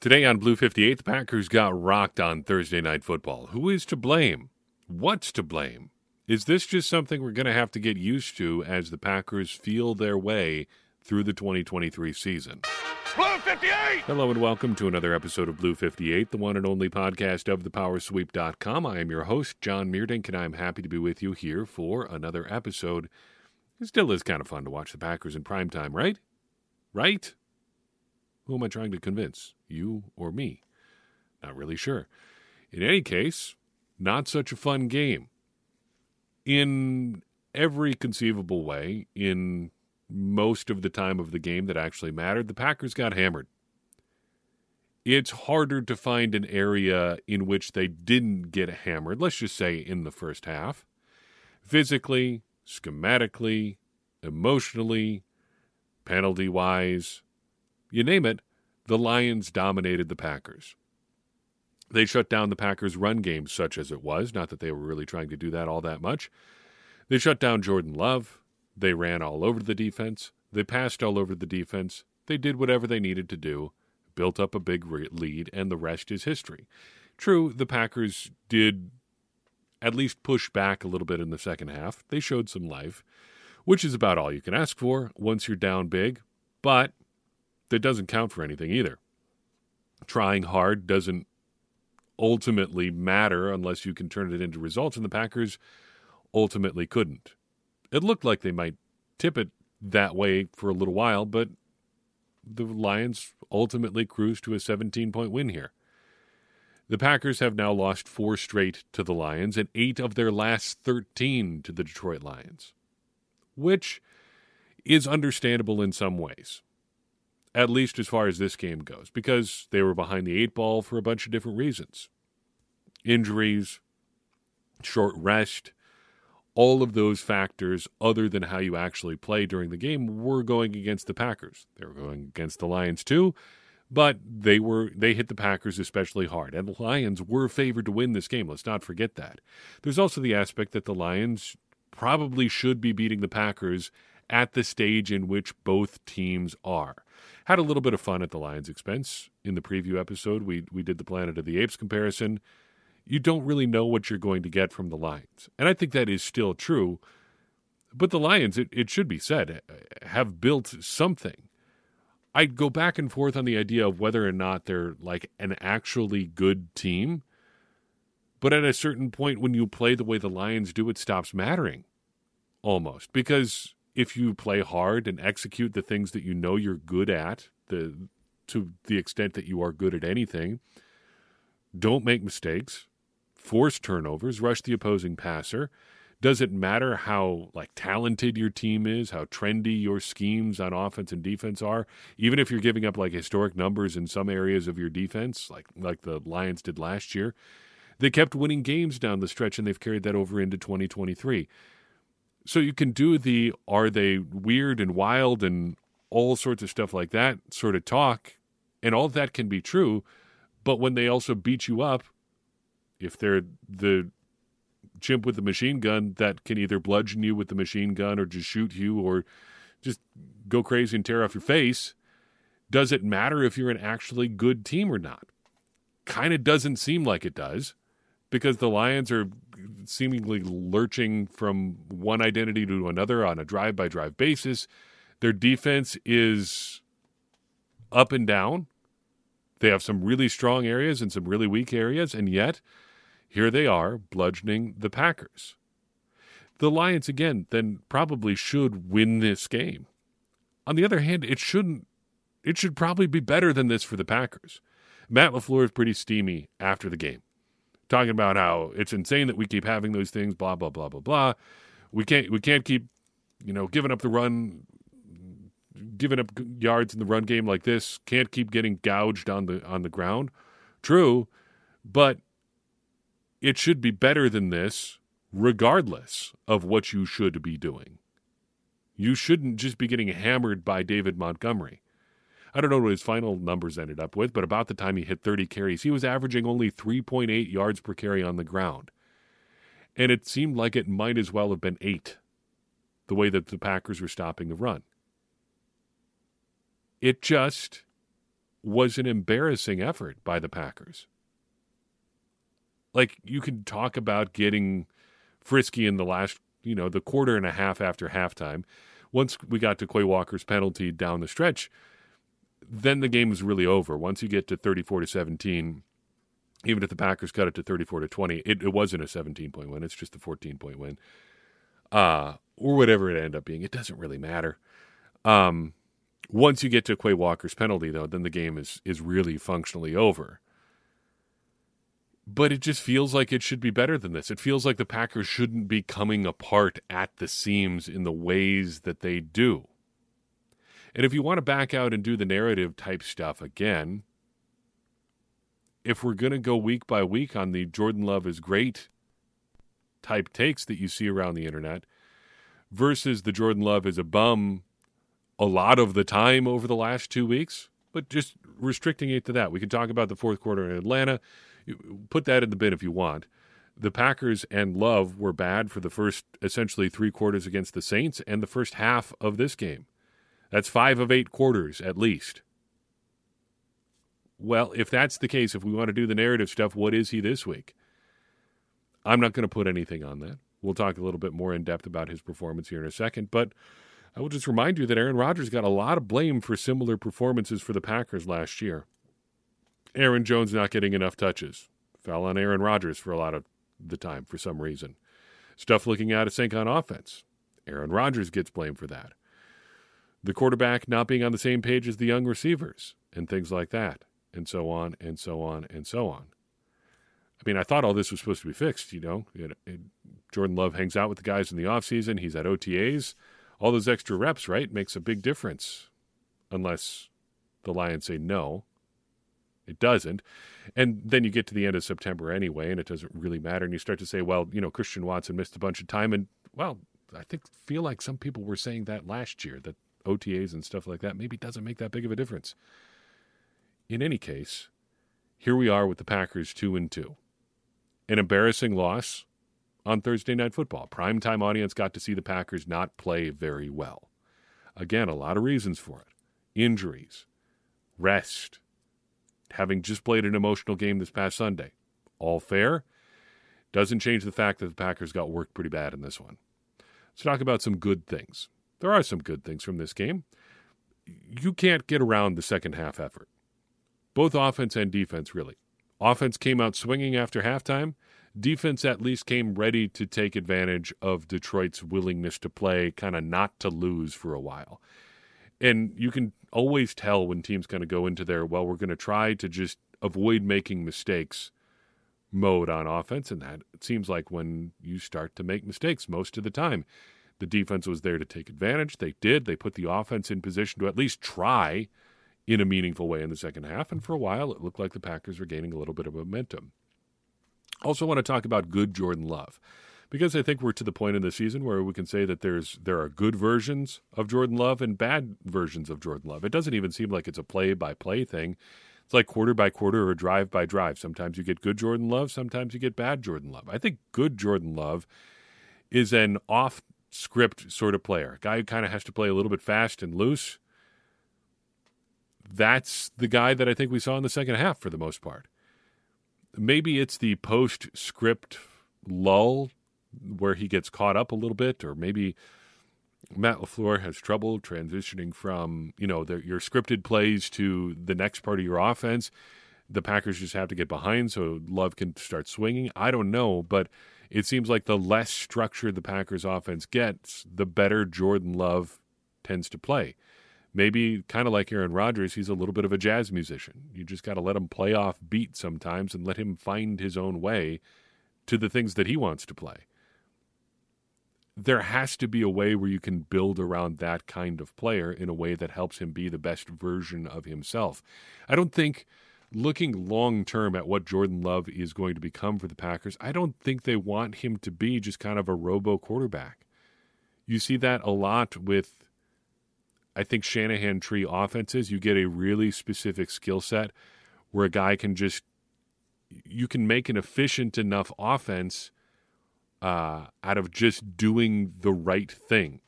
Today on Blue 58, the Packers got rocked on Thursday Night Football. Who is to blame? What's to blame? Is this just something we're going to have to get used to as the Packers feel their way through the 2023 season? Blue 58! Hello and welcome to another episode of Blue 58, the one and only podcast of thepowersweep.com. I am your host, John Meerdink, and I'm happy to be with you here for another episode. It still is kind of fun to watch the Packers in primetime, right? Right? Who am I trying to convince? You or me? Not really sure. In any case, not such a fun game. In every conceivable way, in most of the time of the game that actually mattered, the Packers got hammered. It's harder to find an area in which they didn't get hammered, let's just say in the first half. Physically, schematically, emotionally, penalty wise, you name it, the Lions dominated the Packers. They shut down the Packers' run game, such as it was, not that they were really trying to do that all that much. They shut down Jordan Love. They ran all over the defense. They passed all over the defense. They did whatever they needed to do, built up a big lead, and the rest is history. True, the Packers did at least push back a little bit in the second half. They showed some life, which is about all you can ask for once you're down big. But that doesn't count for anything either. Trying hard doesn't ultimately matter unless you can turn it into results, and the Packers ultimately couldn't. It looked like they might tip it that way for a little while, but the Lions ultimately cruised to a 17 point win here. The Packers have now lost four straight to the Lions and eight of their last 13 to the Detroit Lions, which is understandable in some ways at least as far as this game goes, because they were behind the eight ball for a bunch of different reasons injuries, short rest, all of those factors, other than how you actually play during the game, were going against the Packers. They were going against the Lions too, but they were they hit the Packers especially hard, and the Lions were favored to win this game. Let's not forget that. There's also the aspect that the Lions probably should be beating the Packers at the stage in which both teams are. Had a little bit of fun at the Lions' expense. In the preview episode, we we did the Planet of the Apes comparison. You don't really know what you're going to get from the Lions. And I think that is still true. But the Lions, it, it should be said, eh, have built something. I'd go back and forth on the idea of whether or not they're like an actually good team. But at a certain point, when you play the way the Lions do, it stops mattering almost because if you play hard and execute the things that you know you're good at, the to the extent that you are good at anything, don't make mistakes, force turnovers, rush the opposing passer. Does it matter how like talented your team is, how trendy your schemes on offense and defense are? Even if you're giving up like historic numbers in some areas of your defense, like like the Lions did last year, they kept winning games down the stretch and they've carried that over into 2023. So you can do the are they weird and wild and all sorts of stuff like that sort of talk, and all that can be true. But when they also beat you up, if they're the chimp with the machine gun that can either bludgeon you with the machine gun or just shoot you or just go crazy and tear off your face, does it matter if you're an actually good team or not? Kind of doesn't seem like it does because the Lions are seemingly lurching from one identity to another on a drive by drive basis. Their defense is up and down. They have some really strong areas and some really weak areas, and yet here they are bludgeoning the Packers. The Lions, again, then probably should win this game. On the other hand, it shouldn't. It should probably be better than this for the Packers. Matt LaFleur is pretty steamy after the game talking about how it's insane that we keep having those things, blah blah blah blah blah. We can't we can't keep you know giving up the run, giving up yards in the run game like this. Can't keep getting gouged on the on the ground. True, but it should be better than this, regardless of what you should be doing. You shouldn't just be getting hammered by David Montgomery. I don't know what his final numbers ended up with, but about the time he hit 30 carries, he was averaging only 3.8 yards per carry on the ground. And it seemed like it might as well have been eight, the way that the Packers were stopping the run. It just was an embarrassing effort by the Packers. Like you could talk about getting frisky in the last, you know, the quarter and a half after halftime. Once we got to Quay Walker's penalty down the stretch, then the game is really over. Once you get to 34 to 17, even if the Packers cut it to 34 to 20, it, it wasn't a 17 point win. It's just a 14 point win. Uh, or whatever it ended up being. It doesn't really matter. Um, once you get to Quay Walker's penalty, though, then the game is is really functionally over. But it just feels like it should be better than this. It feels like the Packers shouldn't be coming apart at the seams in the ways that they do. And if you want to back out and do the narrative type stuff again, if we're going to go week by week on the Jordan Love is great type takes that you see around the internet versus the Jordan Love is a bum a lot of the time over the last two weeks, but just restricting it to that. We can talk about the fourth quarter in Atlanta. Put that in the bin if you want. The Packers and Love were bad for the first essentially three quarters against the Saints and the first half of this game. That's five of eight quarters at least. Well, if that's the case, if we want to do the narrative stuff, what is he this week? I'm not going to put anything on that. We'll talk a little bit more in depth about his performance here in a second, but I will just remind you that Aaron Rodgers got a lot of blame for similar performances for the Packers last year. Aaron Jones not getting enough touches fell on Aaron Rodgers for a lot of the time for some reason. Stuff looking out of sync on offense. Aaron Rodgers gets blamed for that. The quarterback not being on the same page as the young receivers and things like that, and so on and so on and so on. I mean, I thought all this was supposed to be fixed, you know. It, it, Jordan Love hangs out with the guys in the offseason. He's at OTAs all those extra reps, right, makes a big difference. Unless the Lions say no, it doesn't. And then you get to the end of September anyway, and it doesn't really matter. And you start to say, well, you know, Christian Watson missed a bunch of time. And, well, I think, feel like some people were saying that last year, that OTAs and stuff like that maybe doesn't make that big of a difference. In any case, here we are with the Packers 2 and 2. An embarrassing loss on Thursday Night Football. Primetime audience got to see the Packers not play very well. Again, a lot of reasons for it injuries, rest, having just played an emotional game this past Sunday. All fair. Doesn't change the fact that the Packers got worked pretty bad in this one. Let's talk about some good things. There are some good things from this game. You can't get around the second half effort, both offense and defense, really. Offense came out swinging after halftime defense at least came ready to take advantage of Detroit's willingness to play, kind of not to lose for a while. And you can always tell when teams kind of go into their, well, we're going to try to just avoid making mistakes mode on offense. And that seems like when you start to make mistakes most of the time. The defense was there to take advantage. They did. They put the offense in position to at least try in a meaningful way in the second half. And for a while, it looked like the Packers were gaining a little bit of momentum. Also, want to talk about good Jordan Love because I think we're to the point in the season where we can say that there's there are good versions of Jordan Love and bad versions of Jordan Love. It doesn't even seem like it's a play by play thing. It's like quarter by quarter or drive by drive. Sometimes you get good Jordan Love, sometimes you get bad Jordan Love. I think good Jordan Love is an off script sort of player. A guy who kind of has to play a little bit fast and loose. That's the guy that I think we saw in the second half for the most part maybe it's the post-script lull where he gets caught up a little bit, or maybe Matt LaFleur has trouble transitioning from, you know, the, your scripted plays to the next part of your offense. The Packers just have to get behind so Love can start swinging. I don't know, but it seems like the less structured the Packers offense gets, the better Jordan Love tends to play maybe kind of like Aaron Rodgers, he's a little bit of a jazz musician. You just got to let him play off beat sometimes and let him find his own way to the things that he wants to play. There has to be a way where you can build around that kind of player in a way that helps him be the best version of himself. I don't think looking long term at what Jordan Love is going to become for the Packers, I don't think they want him to be just kind of a robo quarterback. You see that a lot with I think Shanahan tree offenses, you get a really specific skill set where a guy can just you can make an efficient enough offense uh, out of just doing the right thing,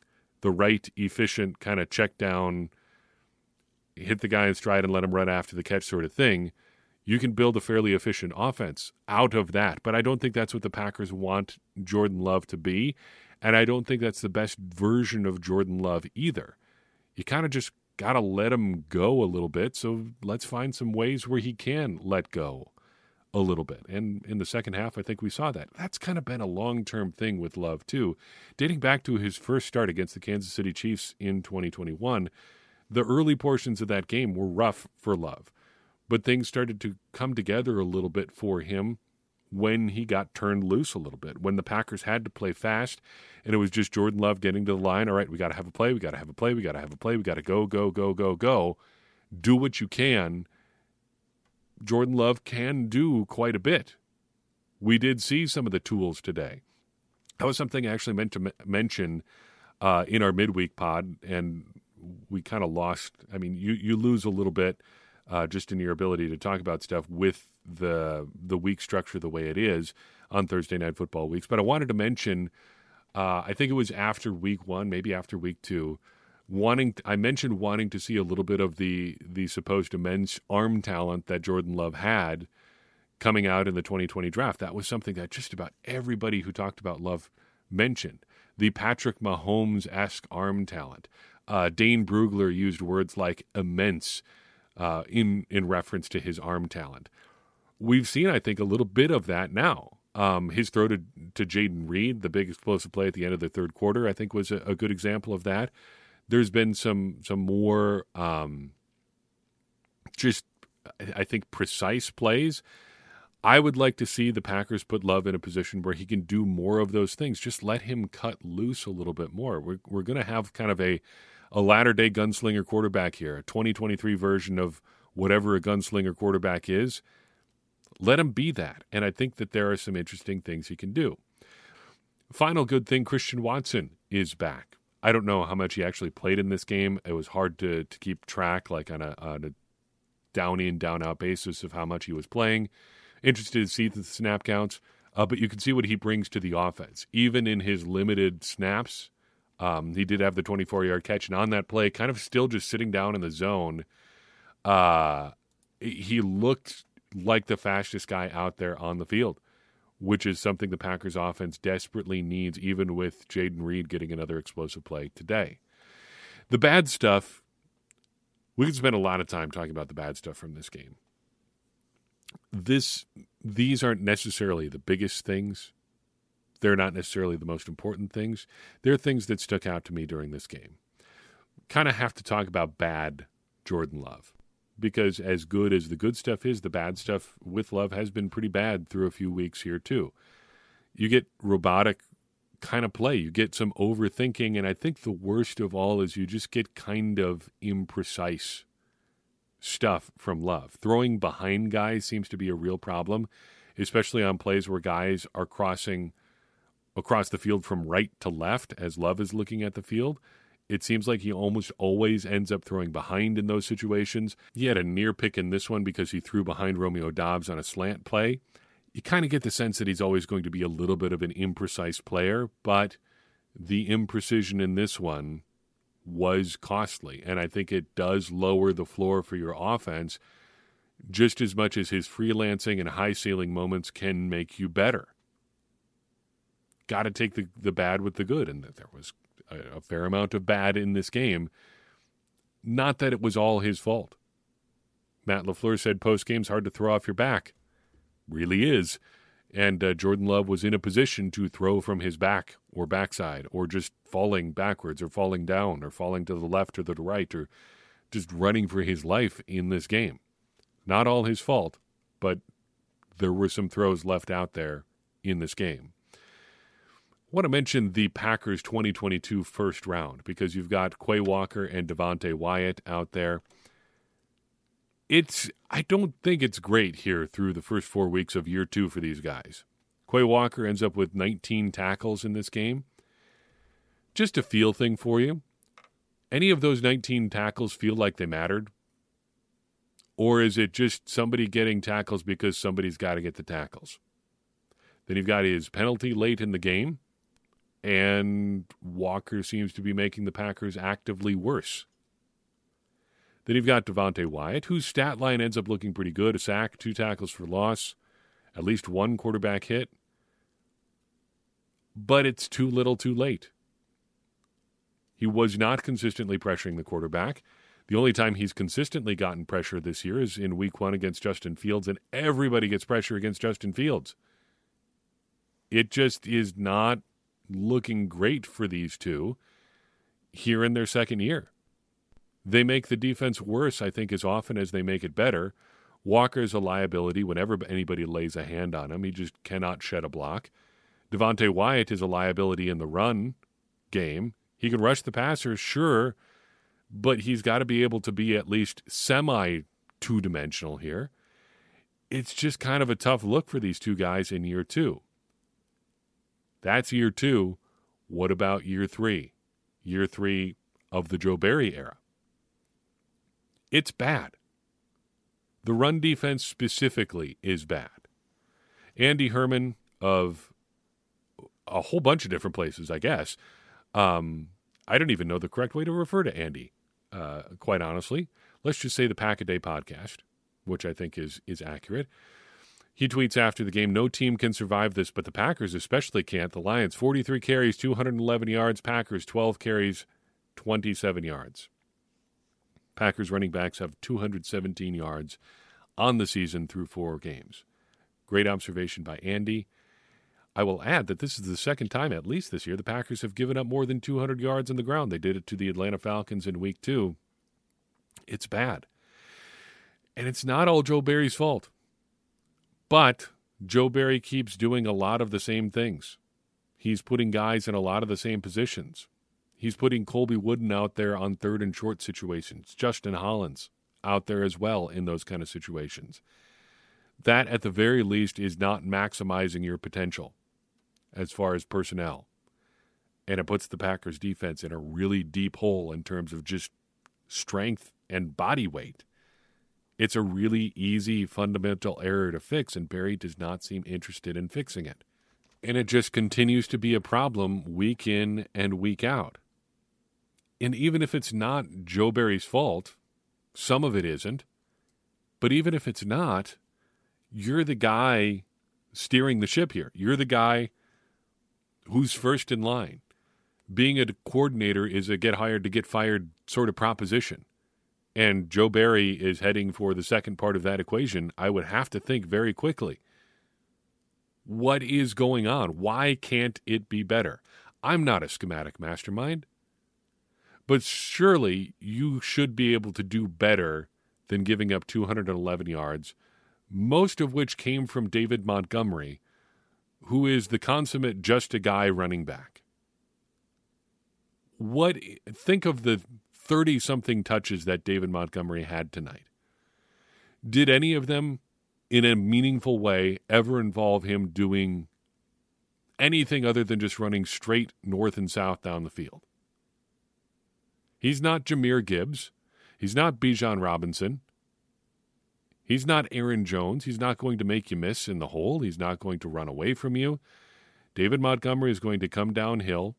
the right efficient kind of check down hit the guy in stride and let him run after the catch sort of thing, you can build a fairly efficient offense out of that. But I don't think that's what the Packers want Jordan Love to be. And I don't think that's the best version of Jordan Love either. You kind of just got to let him go a little bit. So let's find some ways where he can let go a little bit. And in the second half, I think we saw that. That's kind of been a long term thing with Love, too. Dating back to his first start against the Kansas City Chiefs in 2021, the early portions of that game were rough for Love but things started to come together a little bit for him when he got turned loose a little bit. When the Packers had to play fast and it was just Jordan Love getting to the line, all right, we got to have a play, we got to have a play, we got to have a play, we got to go, go, go, go, go. Do what you can. Jordan Love can do quite a bit. We did see some of the tools today. That was something I actually meant to m- mention uh, in our midweek pod, and we kind of lost. I mean, you, you lose a little bit uh, just in your ability to talk about stuff with the the week structure the way it is on Thursday night football weeks. But I wanted to mention, uh, I think it was after week one, maybe after week two, wanting I mentioned wanting to see a little bit of the the supposed immense arm talent that Jordan Love had coming out in the 2020 draft. That was something that just about everybody who talked about Love mentioned. The Patrick Mahomes esque arm talent. Uh, Dane Brugler used words like immense uh, in in reference to his arm talent. We've seen, I think, a little bit of that now. Um, his throw to, to Jayden Reed, the big explosive play at the end of the third quarter, I think was a, a good example of that. There's been some some more um, just I think precise plays. I would like to see the Packers put Love in a position where he can do more of those things. Just let him cut loose a little bit more. We're we're going to have kind of a a latter day gunslinger quarterback here, a 2023 version of whatever a gunslinger quarterback is. Let him be that. And I think that there are some interesting things he can do. Final good thing Christian Watson is back. I don't know how much he actually played in this game. It was hard to, to keep track, like on a, on a down in, down out basis of how much he was playing. Interested to see the snap counts, uh, but you can see what he brings to the offense. Even in his limited snaps, um, he did have the 24 yard catch, and on that play, kind of still just sitting down in the zone, uh, he looked like the fastest guy out there on the field, which is something the Packers offense desperately needs, even with Jayden Reed getting another explosive play today. The bad stuff, we could spend a lot of time talking about the bad stuff from this game. This, these aren't necessarily the biggest things they're not necessarily the most important things. They're things that stuck out to me during this game. Kind of have to talk about bad Jordan Love because as good as the good stuff is, the bad stuff with Love has been pretty bad through a few weeks here too. You get robotic kind of play. You get some overthinking, and I think the worst of all is you just get kind of imprecise stuff from Love. Throwing behind guys seems to be a real problem, especially on plays where guys are crossing across the field from right to left as Love is looking at the field. It seems like he almost always ends up throwing behind in those situations. He had a near pick in this one because he threw behind Romeo Doubs on a slant play. You kind of get the sense that he's always going to be a little bit of an imprecise player, but the imprecision in this one was costly. And I think it does lower the floor for your offense just as much as his freelancing and high ceiling moments can make you better got to take the, the bad with the good, and there was a, a fair amount of bad in this game. Not that it was all his fault. Matt LaFleur said post game's hard to throw off your back. Really is. And uh, Jordan Love was in a position to throw from his back or backside or just falling backwards or falling down or falling to the left or the right or just running for his life in this game. Not all his fault, but there were some throws left out there in this game. I want to mention the Packers 2022 first round because you've got Quay Walker and Devonte Wyatt out there. It's I don't think it's great here through the first four weeks of year two for these guys. Quay Walker ends up with 19 tackles in this game. Just a feel thing for you. Any of those 19 tackles feel like they mattered? Or is it just somebody getting tackles because somebody's got to get the tackles? Then you've got his penalty late in the game and Walker seems to be making the Packers actively worse. Then you've got Devonte Wyatt, whose stat line ends up looking pretty good a sack, two tackles for loss, at least one quarterback hit. But it's too little too late. He was not consistently pressuring the quarterback. The only time he's consistently gotten pressure this year is in week one against Justin Fields, and everybody gets pressure against Justin Fields. It just is not looking great for these two here in their second year. They make the defense worse, I think, as often as they make it better. Walker's a liability whenever anybody lays a hand on him. He just cannot shed a block. Devonte Wyatt is a liability in the run game. He can rush the passer, sure, but he's got to be able to be at least semi two dimensional here. It's just kind of a tough look for these two guys in year two. That's year two. What about year three? Year three of the Joe Barry era. It's bad. The run defense specifically is bad. Andy Herman of a whole bunch of different places, I guess. Um, I don't even know the correct way to refer to Andy, uh, quite honestly. Let's just say the Pack a Day podcast, which I think is is accurate. He tweets after the game, no team can survive this, but the Packers especially can't. The Lions, 43 carries, 211 yards. Packers, 12 carries, 27 yards. Packers running backs have 217 yards on the season through four games. Great observation by Andy. I will add that this is the second time, at least this year, the Packers have given up more than 200 yards on the ground. They did it to the Atlanta Falcons in week two. It's bad. And it's not all Joe Barry's fault. But Joe Barry keeps doing a lot of the same things. He's putting guys in a lot of the same positions. He's putting Colby Wooden out there on third and short situations. Justin Hollins out there as well in those kind of situations. That, at the very least, is not maximizing your potential as far as personnel. And it puts the Packers defense in a really deep hole in terms of just strength and body weight. It's a really easy fundamental error to fix, and Barry does not seem interested in fixing it. And it just continues to be a problem week in and week out. And even if it's not Joe Barry's fault, some of it isn't. But even if it's not, you're the guy steering the ship here. You're the guy who's first in line. Being a coordinator is a get hired to get fired sort of proposition. And Joe Barry is heading for the second part of that equation. I would have to think very quickly. What is going on? Why can't it be better? I'm not a schematic mastermind. But surely you should be able to do better than giving up 211 yards, most of which came from David Montgomery, who is the consummate just a guy running back. What think of the 30 something touches that David Montgomery had tonight. Did any of them in a meaningful way ever involve him doing anything other than just running straight north and south down the field? He's not Jahmyr Gibbs. He's not Bijan Robinson. He's not Aaron Jones. He's not going to make you miss in the hole. He's not going to run away from you. David Montgomery is going to come downhill,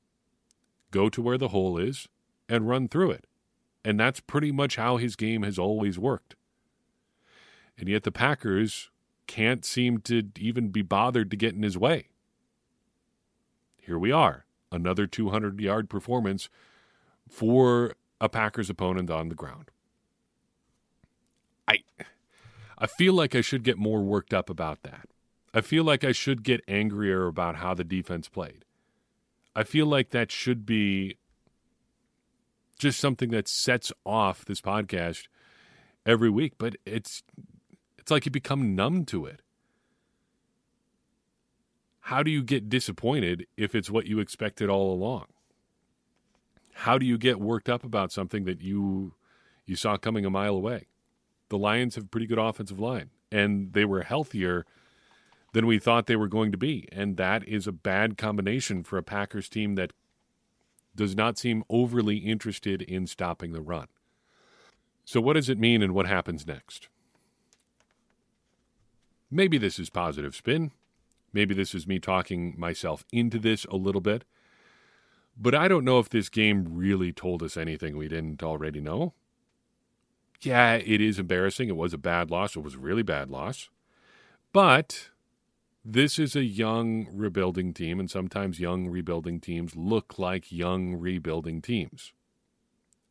go to where the hole is, and run through it. And that's pretty much how his game has always worked. And yet the Packers can't seem to even be bothered to get in his way. Here we are, another 200 yard performance for a Packers opponent on the ground. I I feel like I should get more worked up about that. I feel like I should get angrier about how the defense played. I feel like that should be just something that sets off this podcast every week, but it's it's like you become numb to it. How do you get disappointed if it's what you expected all along? How do you get worked up about something that you you saw coming a mile away? The Lions have a pretty good offensive line, and they were healthier than we thought they were going to be, and that is a bad combination for a Packers team that does not seem overly interested in stopping the run. So, what does it mean, and what happens next? Maybe this is positive spin. Maybe this is me talking myself into this a little bit. But I don't know if this game really told us anything we didn't already know. yeah, it is embarrassing. It was a bad loss. It was a really bad loss. But this is a young rebuilding team, and sometimes young rebuilding teams look like young rebuilding teams.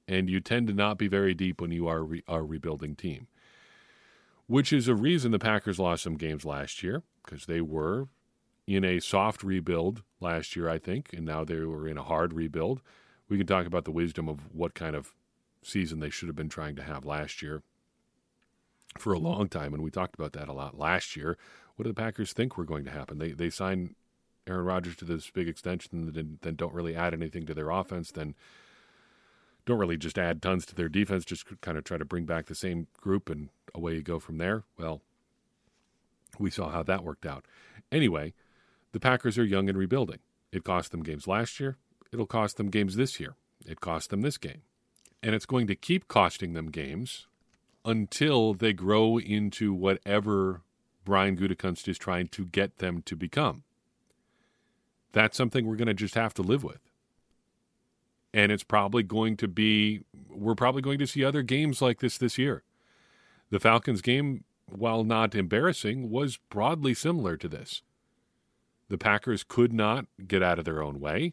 And you tend to not be very deep when you are re- a rebuilding team, which is a reason the Packers lost some games last year because they were in a soft rebuild last year, I think, and now they were in a hard rebuild. We can talk about the wisdom of what kind of season they should have been trying to have last year for a long time, and we talked about that a lot last year. What do the Packers think were going to happen? They they sign Aaron Rodgers to this big extension, then then don't really add anything to their offense, then don't really just add tons to their defense, just kind of try to bring back the same group, and away you go from there. Well, we saw how that worked out. Anyway, the Packers are young and rebuilding. It cost them games last year. It'll cost them games this year. It cost them this game. And it's going to keep costing them games until they grow into whatever Brian Gutekunst is trying to get them to become. That's something we're going to just have to live with. And it's probably going to be, we're probably going to see other games like this this year. The Falcons game, while not embarrassing, was broadly similar to this. The Packers could not get out of their own way,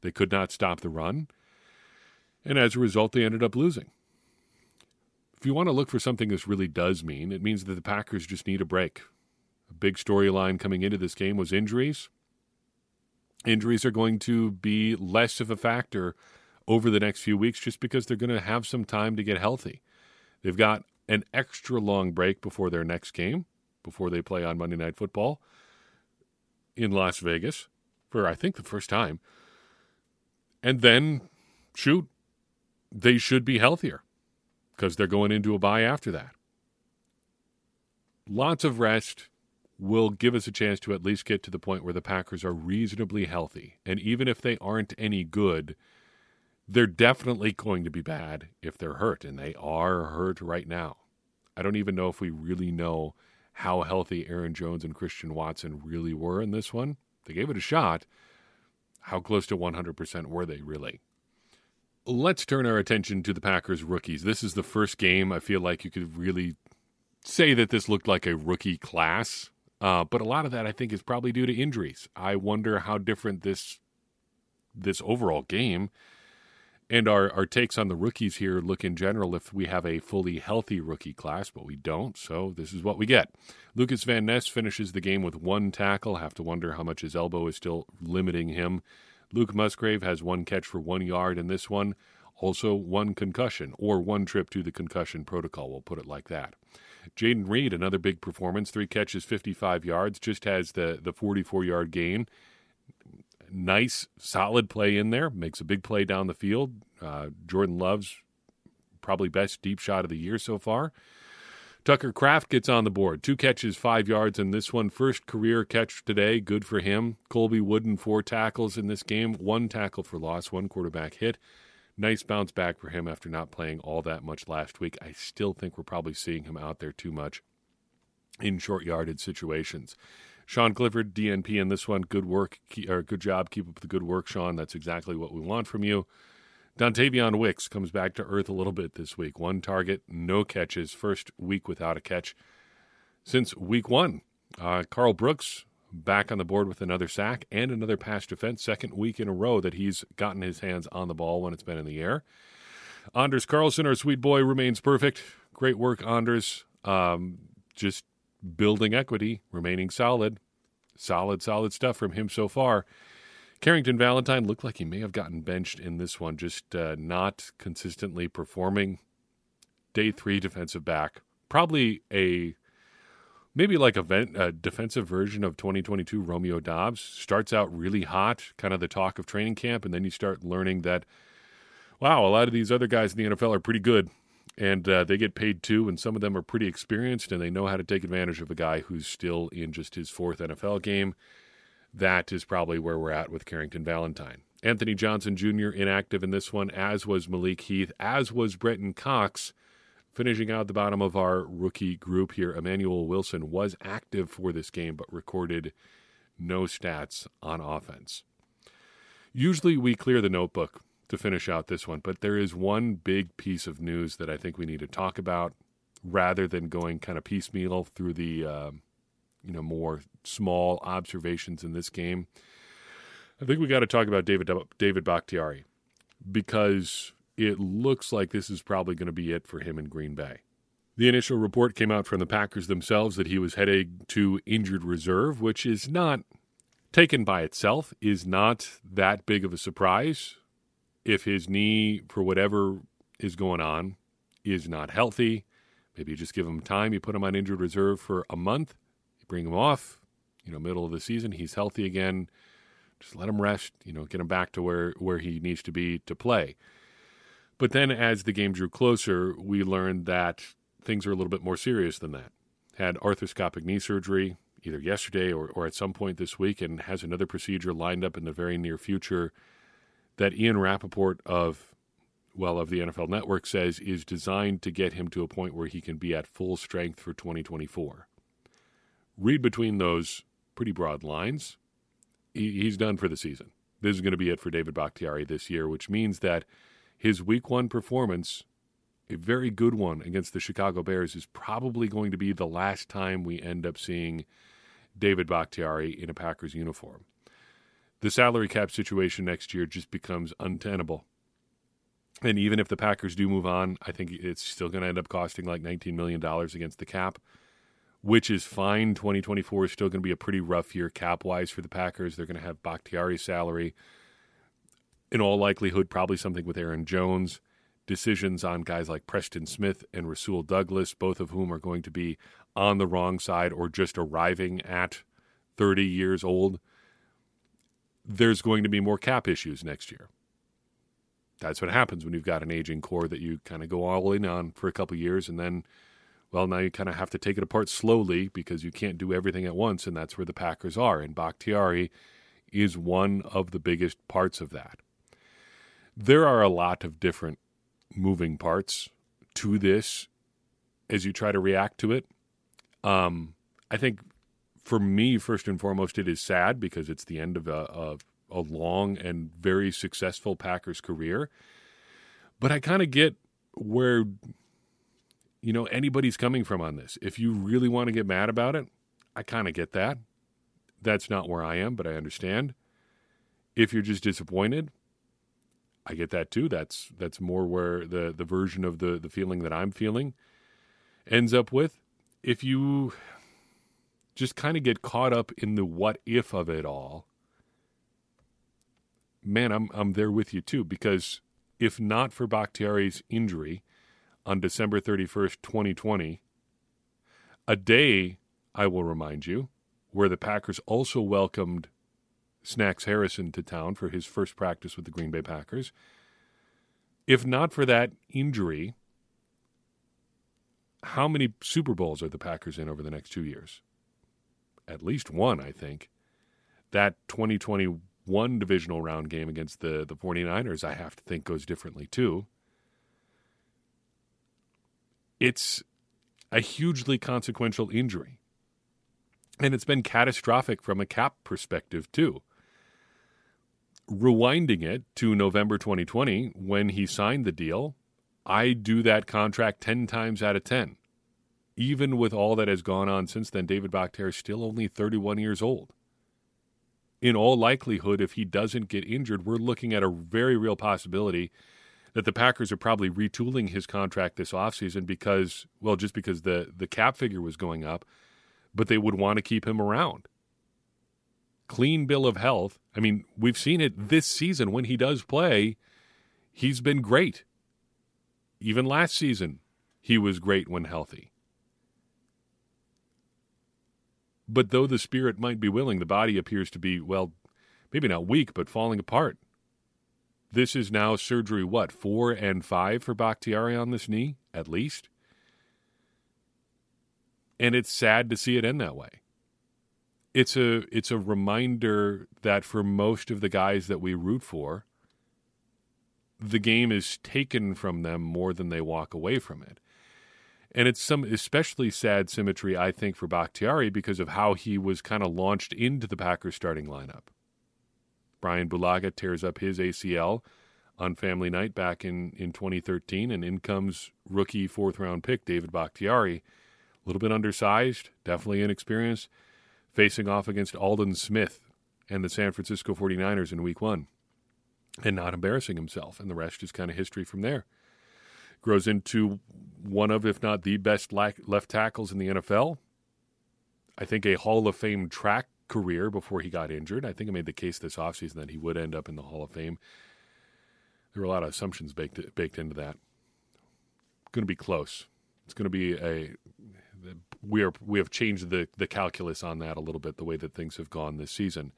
they could not stop the run. And as a result, they ended up losing. If you want to look for something this really does mean, it means that the Packers just need a break. A big storyline coming into this game was injuries. Injuries are going to be less of a factor over the next few weeks just because they're going to have some time to get healthy. They've got an extra long break before their next game, before they play on Monday Night Football in Las Vegas for, I think, the first time. And then, shoot, they should be healthier because they're going into a bye after that. Lots of rest will give us a chance to at least get to the point where the Packers are reasonably healthy. And even if they aren't any good, they're definitely going to be bad if they're hurt, and they are hurt right now. I don't even know if we really know how healthy Aaron Jones and Christian Watson really were in this one. They gave it a shot. How close to 100% were they really? let's turn our attention to the Packers rookies. This is the first game I feel like you could really say that this looked like a rookie class. Uh, but a lot of that I think is probably due to injuries. I wonder how different this this overall game and our, our takes on the rookies here look in general if we have a fully healthy rookie class, but we don't, so this is what we get. Lucas Van Ness finishes the game with one tackle. Have to wonder how much his elbow is still limiting him. Luke Musgrave has one catch for one yard in this one, also one concussion, or one trip to the concussion protocol, we'll put it like that. Jayden Reed, another big performance, three catches, 55 yards, just has the, the 44 yard gain. Nice, solid play in there, makes a big play down the field. Uh, Jordan Love's probably best deep shot of the year so far. Tucker Kraft gets on the board. Two catches, five yards in this one. First career catch today. Good for him. Colby Wooden, four tackles in this game. One tackle for loss, one quarterback hit. Nice bounce back for him after not playing all that much last week. I still think we're probably seeing him out there too much in short yarded situations. Sean Clifford, DNP in this one. Good work, or good job. Keep up the good work, Sean. That's exactly what we want from you. Dontayvion Wicks comes back to earth a little bit this week. One target, no catches. First week without a catch since week one. Uh, Karl Brooks back on the board with another sack and another pass defense. Second week in a row that he's gotten his hands on the ball when it's been in the air. Anders Carlson, our sweet boy, remains perfect. Great work, Anders. Um, just building equity, remaining solid. Solid, solid stuff from him so far. Carrington Valentine looked like he may have gotten benched in this one, just uh, not consistently performing. Day three defensive back, probably a maybe like a, vent, a defensive version of 2022 Romeo Doubs. Starts out really hot, kind of the talk of training camp, and then you start learning that wow, a lot of these other guys in the NFL are pretty good, and uh, they get paid too, and some of them are pretty experienced, and they know how to take advantage of a guy who's still in just his fourth NFL game that is probably where we're at with Carrington Valentine. Anthony Johnson Jr. inactive in this one, as was Malik Heath, as was Brenton Cox. Finishing out the bottom of our rookie group here, Emmanuel Wilson was active for this game but recorded no stats on offense. Usually we clear the notebook to finish out this one, but there is one big piece of news that I think we need to talk about rather than going kind of piecemeal through the uh, you know more small observations in this game. I think we got to talk about David David Bakhtiari because it looks like this is probably going to be it for him in Green Bay. The initial report came out from the Packers themselves that he was heading to injured reserve, which is not taken by itself is not that big of a surprise if his knee for whatever is going on is not healthy. Maybe you just give him time, you put him on injured reserve for a month, you bring him off, you know, middle of the season, he's healthy again. Just let him rest, you know, get him back to where where he needs to be to play. But then as the game drew closer, we learned that things are a little bit more serious than that. Had arthroscopic knee surgery either yesterday or, or at some point this week and has another procedure lined up in the very near future that Ian Rapoport of well of the NFL Network says is designed to get him to a point where he can be at full strength for 2024. Read between those pretty broad lines. He, he's done for the season. This is going to be it for David Bakhtiari this year, which means that his week one performance a very good one against the Chicago Bears is probably going to be the last time we end up seeing David Bakhtiari in a Packers uniform. The salary cap situation next year just becomes untenable. And even if the Packers do move on, I think it's still going to end up costing like $19 million against the cap, which is fine. 2024 is still going to be a pretty rough year cap wise for the Packers. They're going to have Bakhtiari's salary. In all likelihood, probably something with Aaron Jones decisions on guys like Preston Smith and Rasul Douglas, both of whom are going to be on the wrong side or just arriving at 30 years old, there's going to be more cap issues next year. That's what happens when you've got an aging core that you kind of go all in on for a couple years and then well now you kind of have to take it apart slowly because you can't do everything at once and that's where the Packers are and Bakhtiari is one of the biggest parts of that. There are a lot of different moving parts to this as you try to react to it. Um, I think for me, first and foremost, it is sad because it's the end of a, a, a long and very successful Packers career. But I kind of get where you know anybody's coming from on this. If you really want to get mad about it, I kind of get that. That's not where I am, but I understand. If you're just disappointed, I get that too. That's that's more where the the version of the the feeling that I'm feeling ends up with. If you just kind of get caught up in the what if of it all, man, I'm I'm there with you too because if not for Bakhtiari's injury on December 31st, 2020, a day I will remind you where the Packers also welcomed Snacks Harrison to town for his first practice with the Green Bay Packers. If not for that injury, how many Super Bowls are the Packers in over the next two years? At least one, I think. That 2021 divisional round game against the, the 49ers, I have to think, goes differently too. It's a hugely consequential injury. And it's been catastrophic from a cap perspective, too rewinding it to November 2020 when he signed the deal, I do that contract 10 times out of 10. Even with all that has gone on since then, David Bakhtiari is still only 31 years old. In all likelihood, if he doesn't get injured, we're looking at a very real possibility that the Packers are probably retooling his contract this offseason because, well, just because the, the cap figure was going up, but they would want to keep him around clean bill of health. I mean, we've seen it this season when he does play, he's been great. Even last season, he was great when healthy. But though the spirit might be willing, the body appears to be, well, maybe not weak, but falling apart. This is now surgery, what, four and five for Bakhtiari on this knee, at least? And it's sad to see it end that way it's a it's a reminder that for most of the guys that we root for, the game is taken from them more than they walk away from it. And it's some especially sad symmetry, I think, for Bakhtiari because of how he was kind of launched into the Packers starting lineup. Brian Bulaga tears up his ACL on family night back in, in 2013, and in comes rookie fourth round pick David Bakhtiari. A little bit undersized, definitely inexperienced, facing off against Aldon Smith and the San Francisco 49ers in week one and not embarrassing himself. And the rest is kind of history from there. Grows into one of, if not the best left tackles in the NFL. I think a Hall of Fame track career before he got injured. I think I made the case this offseason that he would end up in the Hall of Fame. There were a lot of assumptions baked baked into that. Going to be close. It's going to be a we are we have changed the the calculus on that a little bit the way that things have gone this season.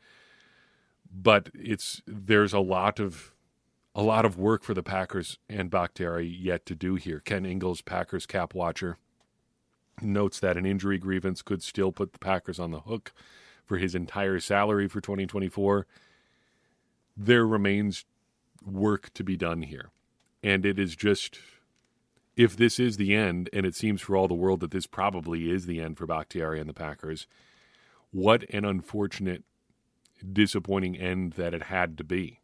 But it's there's a lot of a lot of work for the Packers and Bakhtiari yet to do here. Ken Ingalls, Packers cap watcher, notes that an injury grievance could still put the Packers on the hook for his entire salary for 2024. There remains work to be done here. And it is just, if this is the end, and it seems for all the world that this probably is the end for Bakhtiari and the Packers, what an unfortunate, disappointing end that it had to be.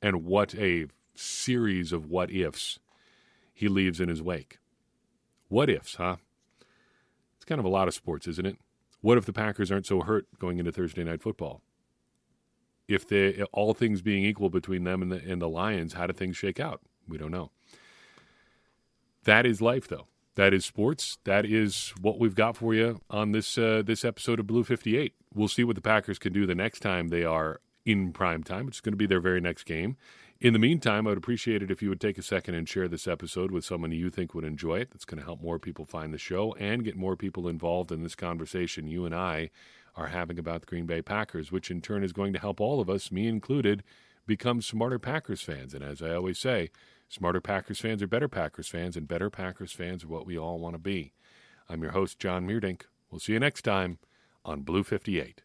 And what a series of what ifs he leaves in his wake. What ifs, huh? It's kind of a lot of sports, isn't it? What if the Packers aren't so hurt going into Thursday night football? if they all things being equal between them and the and the Lions, how do things shake out? We don't know. That is life, though. That is sports. That is what we've got for you on this uh, this episode of Blue Fifty Eight. We'll see what the Packers can do the next time they are in prime time. It's going to be their very next game. In the meantime, I would appreciate it if you would take a second and share this episode with someone you think would enjoy it. That's going to help more people find the show and get more people involved in this conversation you and I are having about the Green Bay Packers, which in turn is going to help all of us, me included, become smarter Packers fans. And as I always say, smarter Packers fans are better Packers fans, and better Packers fans are what we all want to be. I'm your host, John Meerdink. We'll see you next time on Blue 58.